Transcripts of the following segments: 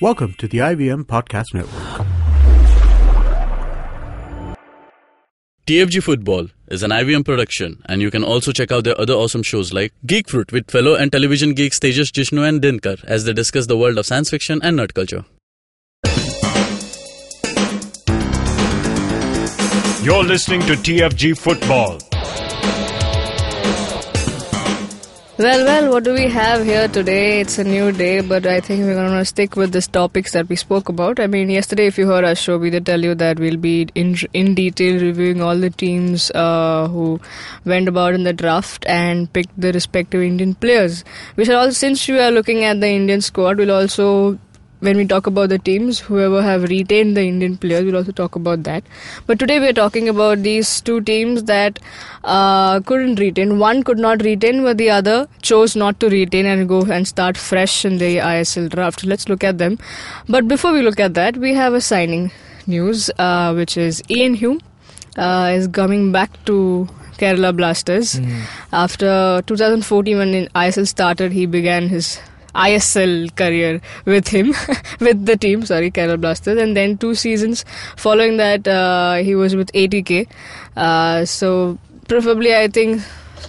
Welcome to the IVM Podcast Network. TFG Football is an IVM production, and you can also check out their other awesome shows like Geek Fruit with fellow and television geeks Tejas Jishnu and Dinkar as they discuss the world of science fiction and nerd culture. You're listening to TFG Football. Well, well, what do we have here today? It's a new day, but I think we're going to stick with these topics that we spoke about. I mean, yesterday, if you heard our show, we did tell you that we'll be in in detail reviewing all the teams uh, who went about in the draft and picked the respective Indian players. We shall also, since we are looking at the Indian squad, we'll also when we talk about the teams, whoever have retained the Indian players, we'll also talk about that. But today we're talking about these two teams that uh, couldn't retain. One could not retain, but the other chose not to retain and go and start fresh in the ISL draft. Let's look at them. But before we look at that, we have a signing news, uh, which is Ian Hume uh, is coming back to Kerala Blasters. Mm. After 2014, when ISL started, he began his ISL career with him, with the team, sorry, Kerala Blasters. And then two seasons following that, uh, he was with ATK. Uh, so, preferably, I think,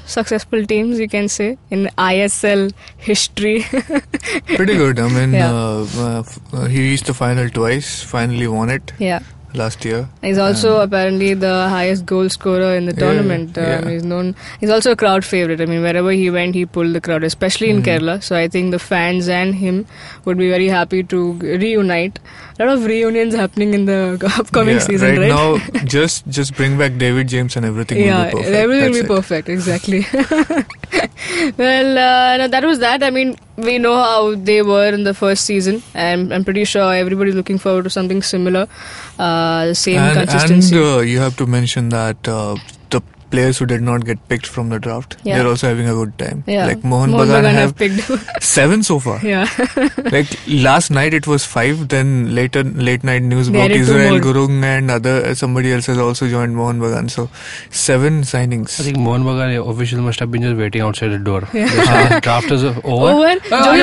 successful teams, you can say, in ISL history. Pretty good. I mean, Yeah. uh, uh, he reached the final twice, finally won it yeah. Last year. He's also apparently the highest goal scorer in the Yeah, tournament. Um, yeah. He's known. He's also a crowd favorite. I mean, wherever he went, he pulled the crowd, especially in Mhm. Kerala. So I think the fans and him would be very happy to reunite. A lot of reunions happening in the upcoming Yeah, season, right? right? now, just just bring back David James and everything yeah, will be perfect. everything will be it. perfect. Exactly. well, uh, no, that was that. I mean, we know how they were in the first season, and I'm pretty sure everybody's looking forward to something similar. Uh, the same And, consistency. and uh, you have to mention that uh, the players who did not get picked from the draft, Yeah. they're also having a good time. yeah, Like Mohan, Mohan Bagan Bagan have picked. seven so far. yeah. like last night it was five. Then later late night news They about Israel more. Gurung and other somebody else has also joined Mohan Bagan. So seven signings. I think Mohan Bagan official must have been just waiting outside the door. Yeah. They said the draft is over. Over. Oh,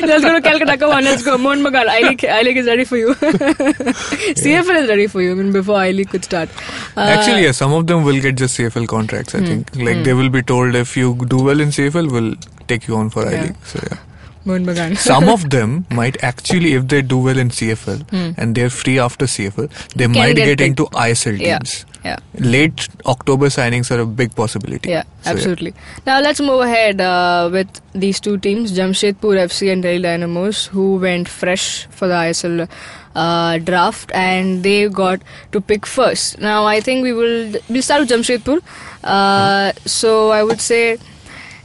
Let's go to Calcutta. Come on, let's go. Mohan Bagan. I League, I League is ready for you. CFL is ready for you. I mean, before I League could start. Uh, Actually, yeah, some of them will get just CFL contracts. I Hmm. think like Hmm. they will be told if you do well in CFL, we'll take you on for I Yeah. League. So yeah, Bagan. some of them might actually, if they do well in CFL Hmm. and they're free after CFL, they Can might get get, into ISL teams. Yeah. Late October signings are a big possibility. Yeah, So, absolutely. Now let's move ahead uh, with these two teams, Jamshedpur FC and Delhi Dynamos, who went fresh for the ISL uh, draft, and they got to pick first. Now I think we will we'll start with Jamshedpur. Uh, so I would say.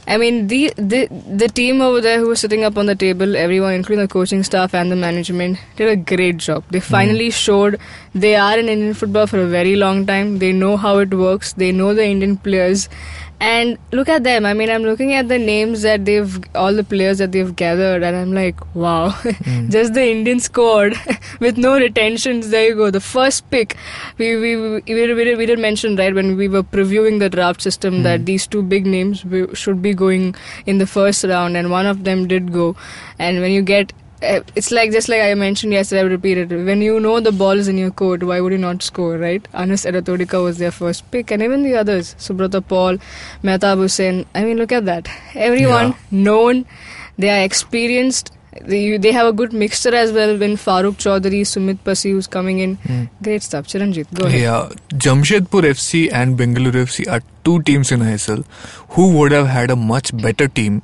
I mean the, the the team over there who was sitting up on the table, everyone, including the coaching staff and the management, did a great job. They hmm. finally showed they are in Indian football for a very long time. They know how it works. They know the Indian players, and look at them. I mean, I'm looking at the names that they've all the players that they've gathered, and I'm like, wow, Mm. just the Indian squad with no retentions. There you go. The first pick. We we we, we, did, we, did, we did mention right when we were previewing the draft system that Mm. these two big names should be going in the first round, and one of them did go. And when you get it's like just like I mentioned yesterday, I repeated. When you know the ball is in your court, why would you not score, right? Anas Edathodika was their first pick, and even the others, Subrata Paul, Mehtab Hussain. I mean, look at that. Everyone Yeah. known, they are experienced. They, they have a good mixture as well. When Farooq Chaudhary, Sumeet Passi, who's coming in, Mm. great stuff. Chiranjit, go ahead. Yeah, Jamshedpur FC and Bengaluru FC are two teams in ISL who would have had a much better team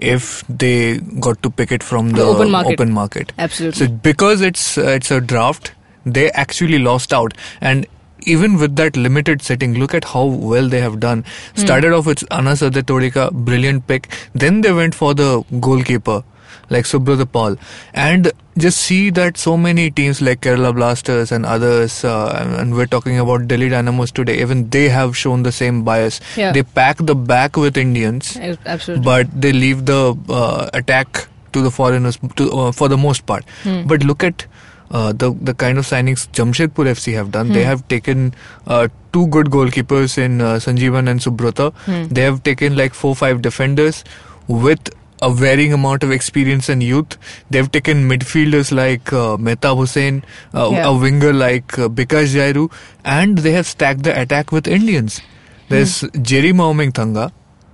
if they got to pick it from the, The open market. open market. Absolutely. So because it's uh, it's a draft, they actually lost out and. Even with that limited setting, look at how well they have done. Hmm. Started off with Anas Todika, brilliant pick. Then they went for the goalkeeper, like Subrata Paul. And just see that so many teams like Kerala Blasters and others, uh, and- we're talking about Delhi Dynamos today, even they have shown the same bias. Yeah. They pack the back with Indians, Ab- Absolutely. but they leave the uh, attack to the foreigners to, uh, for the most part. Hmm. But look at uh, the the kind of signings Jamshedpur FC have done. Hmm. They have taken uh, two good goalkeepers in uh, Sanjeevan and Subrata. Hmm. They have taken like four five defenders with a varying amount of experience and youth. They've taken midfielders like uh, Mehtab Hussain, uh, Yeah. a winger like uh, Bikash Jairu, and they have stacked the attack with Indians. There's Jerry Mawihmingthanga.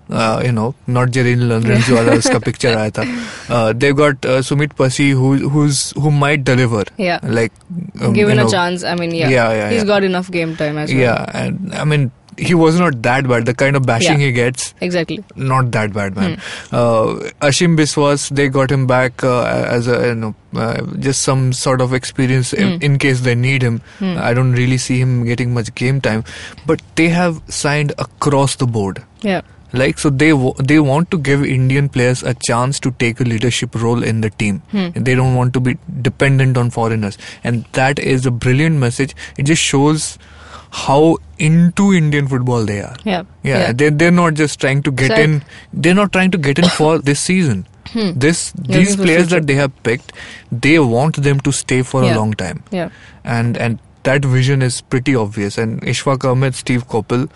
Uh, you know, not Jerry Lalrinzuala wala uska picture aaya tha. Uh, they've got uh, Sumeet Passi who who's who might deliver. Yeah. Like um, Given a know, chance, I mean, yeah, Yeah, yeah, he's yeah. got enough game time as well. Yeah, and I mean he was not that bad. The kind of bashing Yeah. he gets, exactly. not that bad, man. Hmm. Uh, Ashim Biswas, they got him back uh, as a you know uh, just some sort of experience in, Hmm. in case they need him. Hmm. I don't really see him getting much game time, but they have signed across the board. Yeah, Like so, they w- they want to give Indian players a chance to take a leadership role in the team. Hmm. They don't want to be dependent on foreigners, and that is a brilliant message. It just shows how into Indian football they are. yeah, Yeah, They, they're not just trying to get So in. They're not trying to get in for this season. Hmm. This these players that they have picked, they want them to stay for Yeah. a long time, yeah. and and that vision is pretty obvious. And Ishfaq Ahmed, Steve Coppell,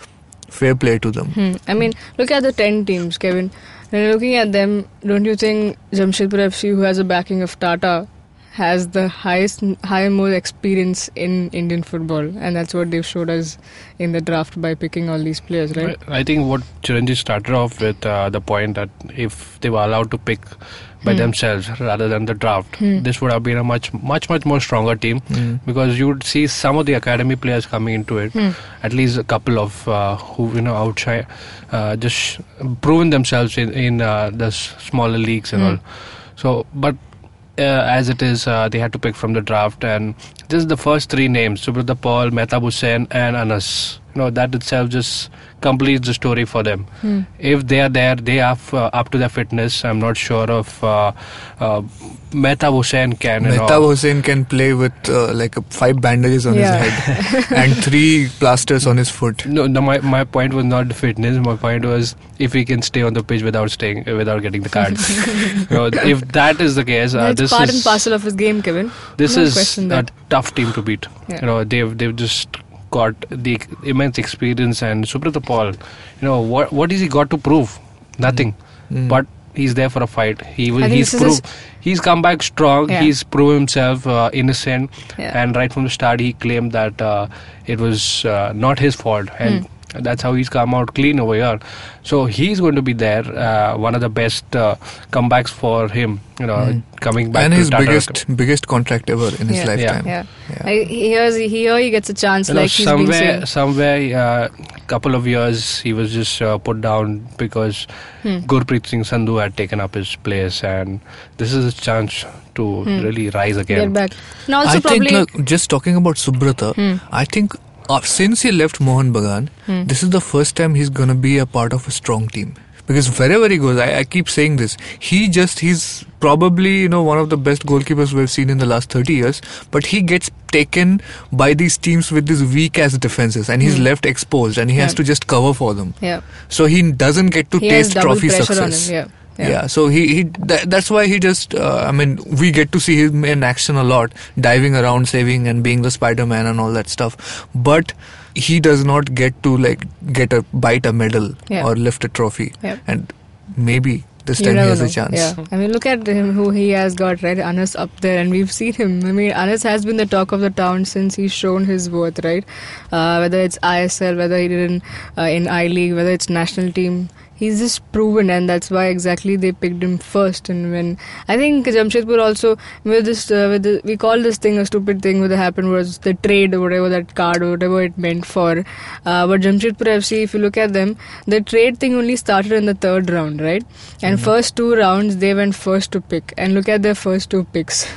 fair play to them. Hmm. I mean, look at the 10 teams, Kevin. When you're looking at them, don't you think Jamshedpur FC, who has a backing of Tata, has the highest, high more experience in Indian football? And that's what they've showed us in the draft by picking all these players, right? I I think what Chiranjeev started off with uh, the point that if they were allowed to pick by Hmm. themselves rather than the draft, Hmm. this would have been a much, much, much more stronger team Mm. because you would see some of the academy players coming into it. Hmm. At least a couple of uh, who you know outshine, uh, just sh- proven themselves in in uh, the s- smaller leagues and Hmm. all. So, but as it is, uh, they had to pick from the draft, and this is the first three names: Subrata Paul, Mehtab Hussain, and Anas. You know that itself just completes the story for them. Hmm. If they are there, they are f- uh, up to their fitness. I'm not sure of uh, uh, Mehtab Hussain can. You Mehtab Hussain can play with uh, like a five bandages on Yeah. his head and three plasters on his foot. no, no, my, my point was not the fitness. My point was if he can stay on the pitch without staying, uh, without getting the cards. you know, if that is the case, uh, That's this part is and parcel of his game, Kevin. this No is a that. tough team to beat. Yeah. You know, they've they've just got the immense experience and Subrata Paul. You know what what has he got to prove? Nothing. Mm. But he's there for a fight. He will. He's this is prove. He's come back strong. Yeah. He's proved himself uh, innocent. Yeah. And right from the start, he claimed that uh, it was uh, not his fault, and Hmm. That's how he's come out clean over here. So he's going to be there. Uh, one of the best uh, comebacks for him. You know, Mm. coming back and to his Tata. biggest biggest contract ever in his Yeah. lifetime. Yeah. Yeah. I, here, here he gets a chance, You know, like he's been somewhere, somewhere, uh, couple of years he was just uh, put down because Hmm. Gurpreet Singh Sandhu had taken up his place, and this is a chance to Hmm. really rise again. Get again. back. And also I probably. think look, just talking about Subrata, Hmm. I think uh, since he left Mohan Bagan, Hmm. this is the first time he's gonna be a part of a strong team. Because wherever he goes, I, I keep saying this. He just he's probably you know one of the best goalkeepers we've seen in the last thirty years. But he gets taken by these teams with these weak ass defenses, and he's Hmm. left exposed, and he has to just cover for them. yeah. So he doesn't get to He taste trophy success. on him. Yeah. Yeah. Yeah. so he, he that, that's why he just uh, I mean we get to see him in action a lot, diving around, saving and being the Spider Man and all that stuff. But he does not get to like get a bite a medal Yeah. or lift a trophy. Yeah. And maybe this You time he has know. a chance. Yeah. I mean, look at him, who he has got, right? Anas up there, and we've seen him. I mean, Anas has been the talk of the town since he's shown his worth, right? Uh, whether it's ISL, whether he did in, uh, in I League, whether it's national team. He's just proven, and that's why exactly they picked him first. And when I think Jamshedpur also with this, uh, with the, we call this thing a stupid thing. What happened was the trade, or whatever that card, or whatever it meant for. Uh, but Jamshedpur FC, if you look at them, the trade thing only started in the third round, right? And first two rounds they went first to pick, and look at their first two picks.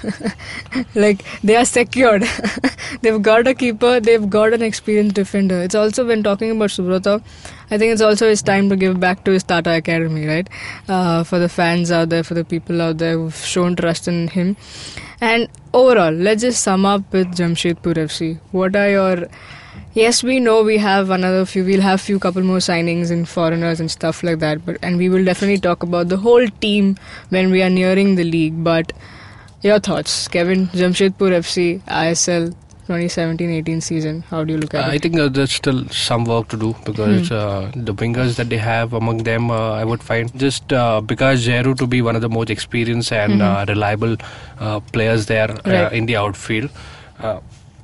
like they are secured. they've got a keeper, they've got an experienced defender. It's also when talking about Subrata, I think it's also his time to give back to his Tata Academy, right? Uh, for the fans out there, for the people out there who've shown trust in him. And overall, let's just sum up with Jamshedpur FC. What are your Yes, we know we have another few. We'll have a few couple more signings in foreigners and stuff like that. But and we will definitely talk about the whole team when we are nearing the league. But your thoughts, Kevin? Jamshedpur FC, ISL. 2017-18 season. How do you look at I it? I think uh, there's still some work to do because Hmm. uh, the wingers that they have among them, uh, I would find just uh, Bikash Jairu to be one of the most experienced and uh, reliable uh, players there uh, Mm-hmm. Right. in the outfield. Uh,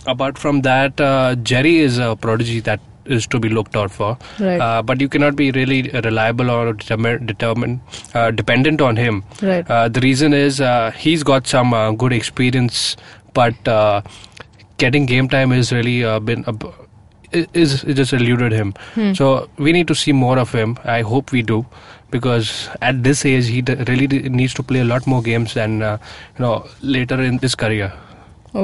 apart from that, uh, Jerry is a prodigy that is to be looked out for. Right. Uh, but you cannot be really reliable or determin- determined, uh, dependent on him. Right. Uh, the reason is uh, he's got some uh, good experience, but uh, getting game time is really uh, been a b- is it just eluded him. Hmm. So we need to see more of him. I hope we do, because at this age he d- really d- needs to play a lot more games than uh, you know later in his career.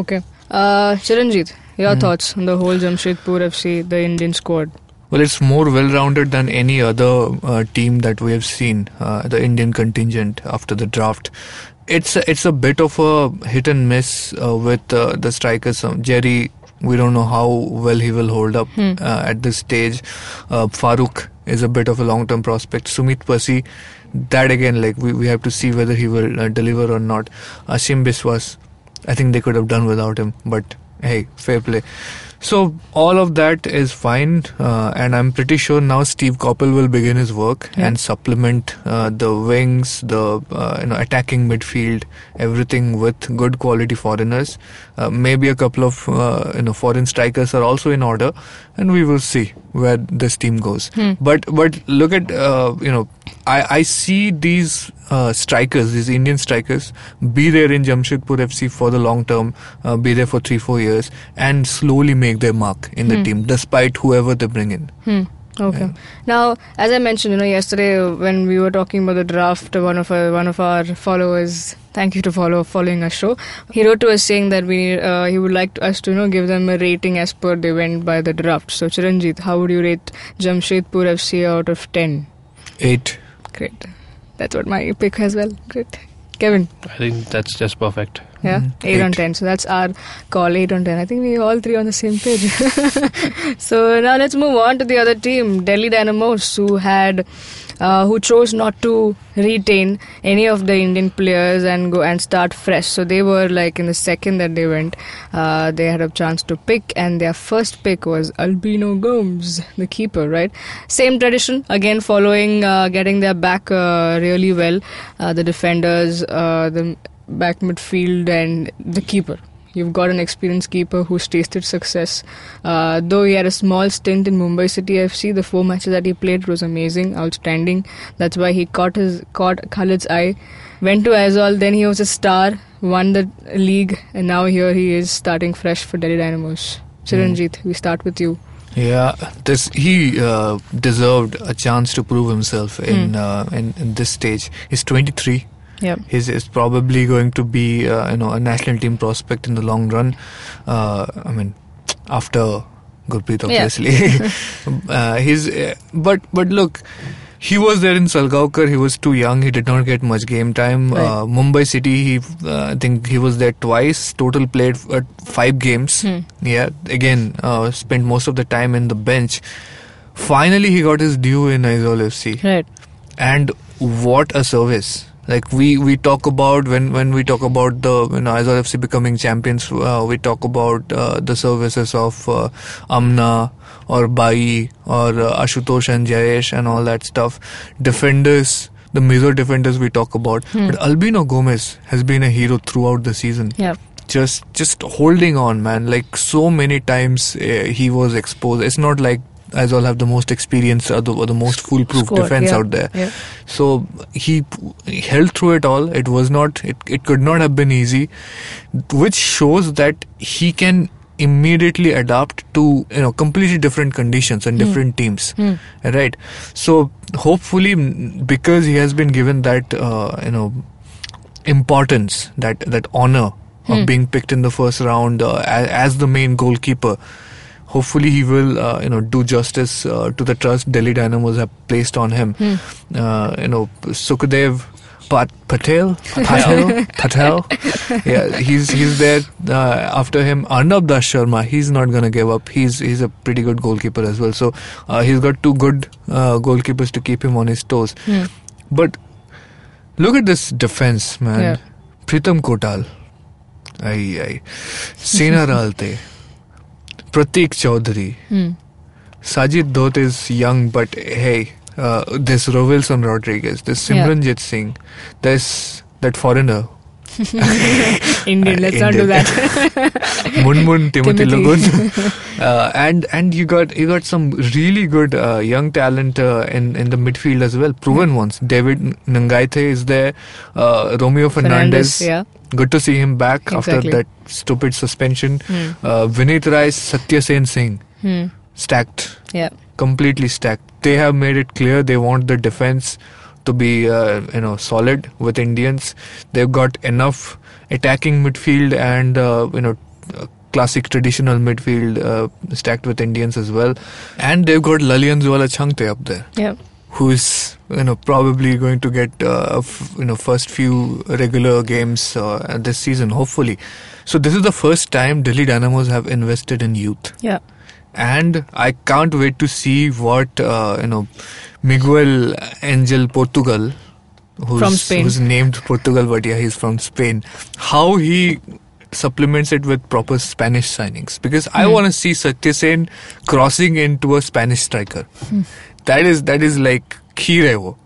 Okay. Uh, Chiranjit, your Hmm. thoughts on the whole Jamshedpur FC, the Indian squad? Well, it's more well-rounded than any other uh, team that we have seen. Uh, the Indian contingent after the draft. It's a, it's a bit of a hit and miss uh, with uh, the strikers. Um, Jerry, we don't know how well he will hold up Hmm. uh, at this stage. Uh, Farooq is a bit of a long-term prospect. Sumeet Passi, that again, like we, we have to see whether he will uh, deliver or not. Ashim Biswas, I think they could have done without him, but hey, fair play. So all of that is fine, uh, and I'm pretty sure now Steve Coppell will begin his work Yeah. and supplement uh, the wings, the uh, you know attacking midfield, everything with good quality foreigners. Uh, maybe a couple of uh, you know foreign strikers are also in order, and we will see where this team goes. Hmm. But but look at uh, you know I I see these uh, strikers, these Indian strikers, be there in Jamshedpur FC for the long term, uh, be there for three four years, and slowly make their mark in the Hmm. team, despite whoever they bring in. Hmm. Okay. Yeah. Now, as I mentioned, you know, yesterday when we were talking about the draft, one of our, one of our followers, thank you to follow following our show, he wrote to us saying that we uh, he would like us to you know give them a rating as per they went by the draft. So, Chiranjit, how would you rate Jamshedpur FC out of ten? Eight. Great. That's what my pick as well. Great. Kevin, I think that's just perfect. Yeah, Mhm. eight, on ten. So that's our call, eight on ten. I think we all three on the same page. so now let's move on to the other team, Delhi Dynamos, who had, uh, who chose not to retain any of the Indian players and go and start fresh. So they were like in the second that they went, uh, they had a chance to pick, and their first pick was Albino Gomes, the keeper, right? Same tradition, again following, uh, getting their back uh, really well. Uh, the defenders, uh, the back midfield, and the keeper. You've got an experienced keeper who's tasted success. Uh, though he had a small stint in Mumbai City FC, the four matches that he played was amazing, outstanding. That's why he caught his caught Khalid's eye. Went to Aizawl, then he was a star, won the league, and now here he is starting fresh for Delhi Dynamos. Chiranjit, we start with you. Yeah, this he uh, deserved a chance to prove himself in, uh, in in this stage. He's 23. Yep. He's, is probably going to be uh, you know a national team prospect in the long run. Uh, I mean, after Gurpreet, Yeah. obviously. uh, he's uh, but but look. He was there in Salgaonkar. He was too young. He did not get much game time. Right. Uh, Mumbai City. He, uh, I think he was there twice. Total played five games. Hmm. Yeah. Again, uh, spent most of the time in the bench. Finally, he got his due in Aizawl FC Right. and what a service like we we talk about when when we talk about the you know Aizawl FC becoming champions uh, we talk about uh, the services of uh, Amna or Bai or uh, Ashutosh and Jayesh and all that stuff. Defenders the major defenders we talk about. Hmm. but Albino Gomes has been a hero throughout the season. Yeah. just just holding on man. Like so many times uh, he was exposed. It's not like Aizawl have the most experience or the, or the most foolproof Squad, defense yeah. out there Yeah. so he, he held through it all it was not it, it could not have been easy which shows that he can immediately adapt to you know completely different conditions and Hmm. different teams Hmm. right so hopefully mm, because he has been given that uh, you know importance that that honor Hmm. of being picked in the first round uh, as, as the main goalkeeper hopefully he will uh, you know do justice uh, to the trust delhi dynamos have placed on him Hmm. uh, you know Sukhdev Pat- Patel, Patel, Patel. Yeah, he's he's there uh, after him. Arnab Das Sharma, he's not gonna give up. He's he's a pretty good goalkeeper as well. So uh, he's got two good uh, goalkeepers to keep him on his toes. Hmm. But look at this defense, man. Yeah. Pritam Kotal, ay ay, Sena Ralte, Pratik Chaudhary. Hmm. Sajid Dhot is young, but hey, uh, there's Rowilson Rodrigues, there's Yeah. Simranjit Singh, there's that foreigner, Indian, let's not do that. Munmun Timothy, Timothy. Lugun. uh, and and you got you got some really good uh, young talent uh, in in the midfield as well, proven ones. David Ngaihte is there, uh, Romeo Fernandez. Fernandes, yeah. Good to see him back Exactly. after that stupid suspension. Hmm. Uh, Vinit Rai, Satya Sen Singh, Hmm. stacked. Yeah. completely stacked. They have made it clear they want the defense to be uh, you know solid with Indians. They've got enough attacking midfield and uh, you know classic traditional midfield uh, stacked with Indians as well. And they've got Lalian Zwala Changte up there, Yeah. Who is you know probably going to get uh, f- you know first few regular games uh, this season, hopefully. So this is the first time Delhi Dynamos have invested in youth Yeah. and I can't wait to see what uh, you know Miguel Angel Portugal, who's, who's named Portugal, but yeah, he's from Spain. How he supplements it with proper Spanish signings because I Hmm. want to see Satya Sen crossing into a Spanish striker. Hmm. That is that is like खीर है वो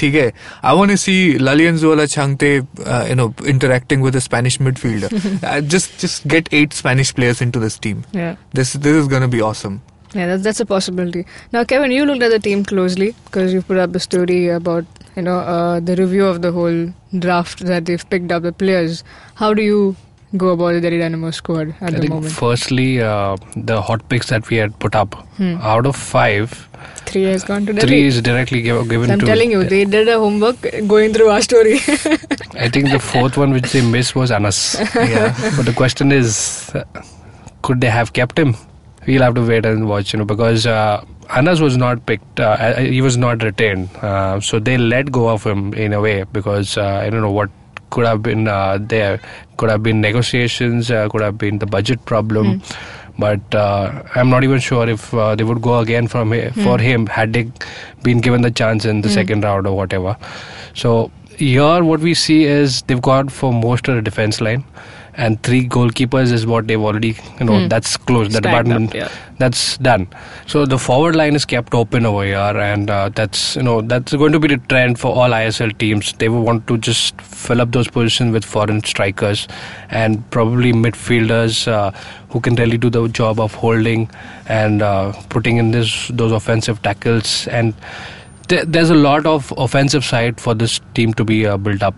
ठीक है I want to see Lalian Zola Changte uh, you know interacting with a Spanish midfielder uh, just just get eight Spanish players into this team Yeah. this this is gonna be awesome. Yeah, that's, that's a possibility. Now, Kevin, you looked at the team closely because you put up a story about you know uh, the review of the whole draft that they've picked up the players. How do you go about the Dynamo squad at I the moment? firstly, uh, the hot picks that we had put up, Hmm. out of five, Three has gone to Delhi. three is directly give, given So I'm to. telling you, they did a homework going through our story. I think the fourth one which they missed was Anas. Yeah. but the question is, uh, could they have kept him? We'll have to wait and watch, you know, because uh, Anas was not picked. Uh, he was not retained, uh, so they let go of him in a way because uh, I don't know what could have been uh, there. Could have been negotiations. Uh, could have been the budget problem. But uh, I'm not even sure if uh, they would go again from hi- for him had they been given the chance in the second round or whatever. So here, what we see is they've gone for most of the defense line, and three goalkeepers is what they've already, you know, Hmm. that's closed. The Stacked up, department, yeah. that's done. So the forward line is kept open over here, and uh, that's you know that's going to be the trend for all ISL teams. They will want to just fill up those positions with foreign strikers and probably midfielders uh, who can really do the job of holding and uh, putting in this those offensive tackles and there's a lot of offensive side for this team to be uh, built up.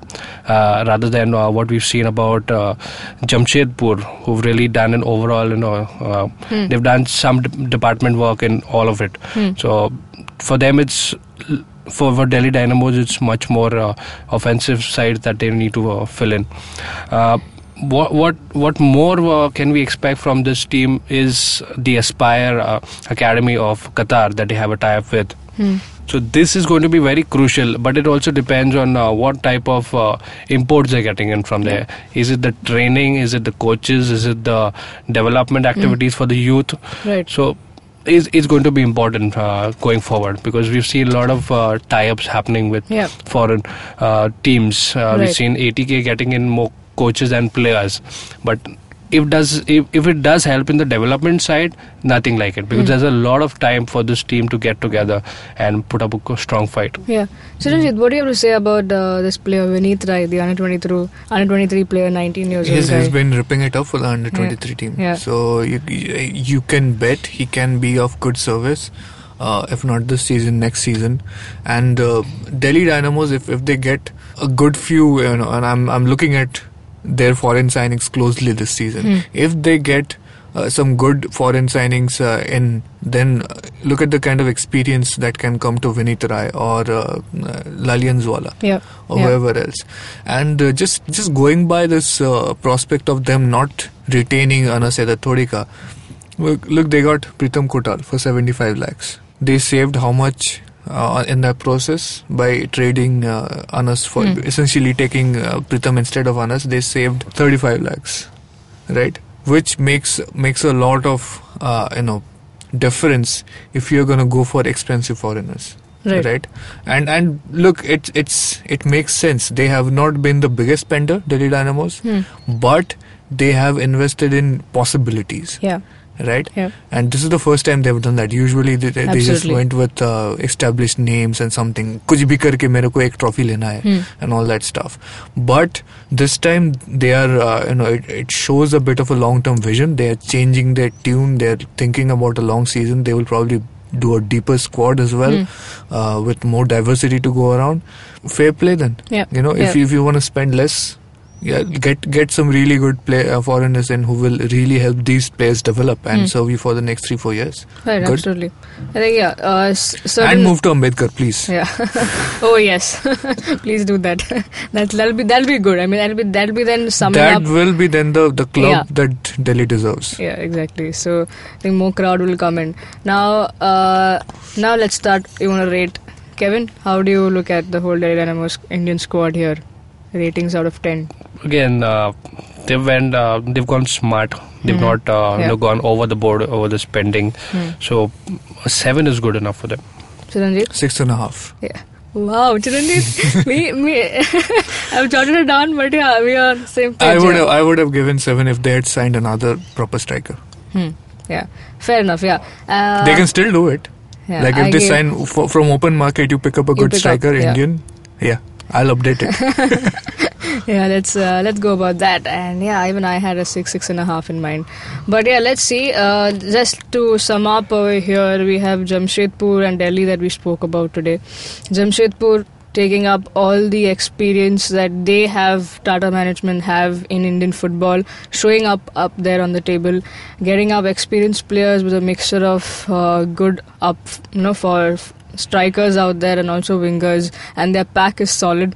Uh, rather than uh, what we've seen about uh, Jamshedpur who've really done an overall you know uh, they've done some de- department work in all of it. So for them it's for, for Delhi Dynamos it's much more uh, offensive side that they need to uh, fill in. Uh, what what what more uh, can we expect from this team is the Aspire uh, Academy of Qatar that they have a tie-up with. So this is going to be very crucial, but it also depends on uh, what type of uh, imports they're getting in from there. Is it the training? Is it the coaches? Is it the development activities for the youth? Right. So is is going to be important uh, going forward because we've seen a lot of uh, tie-ups happening with Yeah. foreign uh, teams. Uh, We've seen ATK getting in more coaches and players, but if does if, if it does help in the development side, nothing like it because there's a lot of time for this team to get together and put up a strong fight. Yeah. So, Ranjit, what do you have to say about uh, this player, Vineet Rai, the under 23, under 23 player, 19 years He's, old he's guy? been ripping it up for the under 23 team. Yeah. So you, you you can bet he can be of good service. Uh, if not this season, next season, and uh, Delhi Dynamos, if, if they get a good few, you know, and I'm I'm looking at their foreign signings closely this season. Hmm. If they get uh, some good foreign signings uh, in, then uh, look at the kind of experience that can come to Vinit Rai or uh, uh, Lalian Yeah. or yeah. whoever else. And uh, just just going by this uh, prospect of them not retaining Anas Thodika, look, look, they got Pritam Kotal for 75 lakhs. They saved how much uh, in that process by trading uh, Anas for Hmm. essentially taking uh, Pritam instead of Anas. They saved 35 lakhs, right? Which makes makes a lot of uh, you know difference if you're gonna go for expensive foreigners Right. and and look it's it's it makes sense they have not been the biggest spender delhi dynamos Hmm. but they have invested in possibilities Yeah right? Yeah. And this is the first time they've done that. Usually they, they just Absolutely. went with uh, established names and something. कुछ भी करके मेरे को एक trophy लेना है Hmm. and all that stuff. But this time they are, uh, you know, it, it shows a bit of a long-term vision. They are changing their tune. They are thinking about a long season. They will probably do a deeper squad as well, Hmm. uh, with more diversity to go around. Fair play then. Yeah. You know, if Yeah. you, if you want to spend less, yeah, get get some really good play uh, foreigners in who will really help these players develop and Hmm. serve you for the next three four years. Right, Good. absolutely. I think yeah. Uh, s- certain And move to Ambedkar, please. Yeah. oh yes. Please do that. that that'll be that'll be good. I mean that'll be that'll be then summing That up. will be then the the club Yeah. that Delhi deserves. Yeah, exactly. So I think more crowd will come in. Now, uh, now let's start. You want to rate Kevin? How do you look at the whole Delhi Dynamos Indian squad here? Ratings out of ten. Again, uh, they went. Uh, they've gone smart. They've Mhm. not uh, you Yeah. know, gone over the board over the spending. Hmm. So a seven is good enough for them. Chiranjeev? Six and a half. Yeah. Wow, Chiranjeev. me, me. I've jotted it down, but yeah, we are same page. I would yeah. have I would have given seven if they had signed another proper striker. Hmm. Yeah, fair enough. Yeah. Uh, they can still do it. yeah, like if I they gave- sign f- from open market, you pick up a good pick up, striker, yeah. Indian. Yeah, I'll update it. yeah let's uh, let's go about that. And yeah even i had a six six and a half in mind. But yeah let's see. Uh, just to sum up over here we have jamshedpur and delhi that we spoke about today. Jamshedpur taking up all the experience that they have tata management have in indian football showing up up there on the table getting up experienced players with a mixture of uh, good up you know for strikers out there and also wingers and their pack is solid.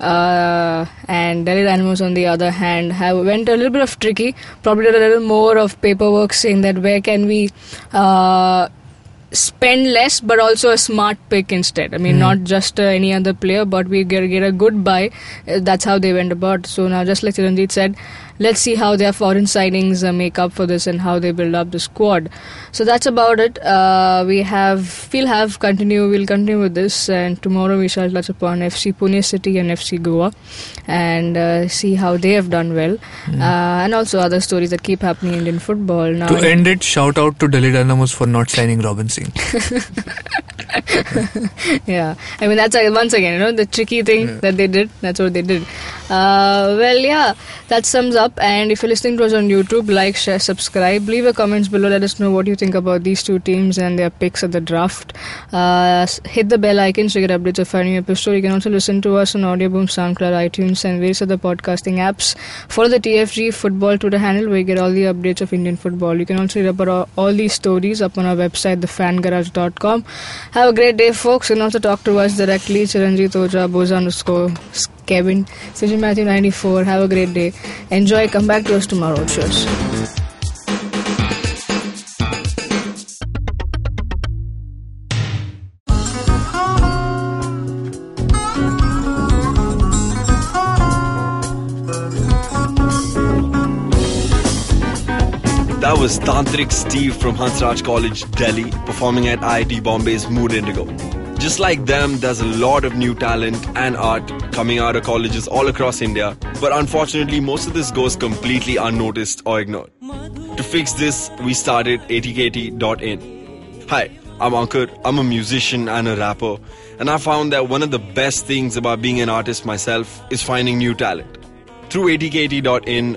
Uh, and Delhi Dynamos on the other hand have went a little bit of tricky probably a little more of paperwork saying that where can we uh, spend less but also a smart pick instead. I mean Hmm. not just uh, any other player but we get, get a good buy. Uh, that's how they went about. So now just like Chiranjit said let's see how their foreign signings uh, make up for this and how they build up the squad. So that's about it. Uh, we have we'll have continue we'll continue with this and tomorrow we shall touch upon fc pune city and fc goa and uh, see how they have done well. Uh, and also other stories that keep happening in indian football. Now to end it, shout out to Delhi Dynamos for not signing Robin Singh. yeah. I mean that's uh, once again you know the tricky thing that they did that's what they did. Uh, well yeah that sums up and if you're listening to us on youtube like share subscribe leave a comments below let us know what you think about these two teams and their picks at the draft uh, hit the bell icon so you get updates of our new episode you can also listen to us on audioboom soundcloud itunes and various other podcasting apps follow the tfg football twitter handle where you get all the updates of indian football you can also read about all, all these stories up on our website thefangarage.com have a great day, folks. Can also talk to us directly. Chiranjit Oja, Boza underscore Kevin, Sijin Matthew 94. Have a great day. Enjoy. Come back to us tomorrow. Cheers. That was Tantric Steve from Hansraj College, Delhi, performing at IIT Bombay's Mood Indigo. Just like them, there's a lot of new talent and art coming out of colleges all across India, but unfortunately, most of this goes completely unnoticed or ignored. To fix this, we started atkt.in. Hi, I'm Ankur. I'm a musician and a rapper, and I found that one of the best things about being an artist myself is finding new talent. Through atkt.in,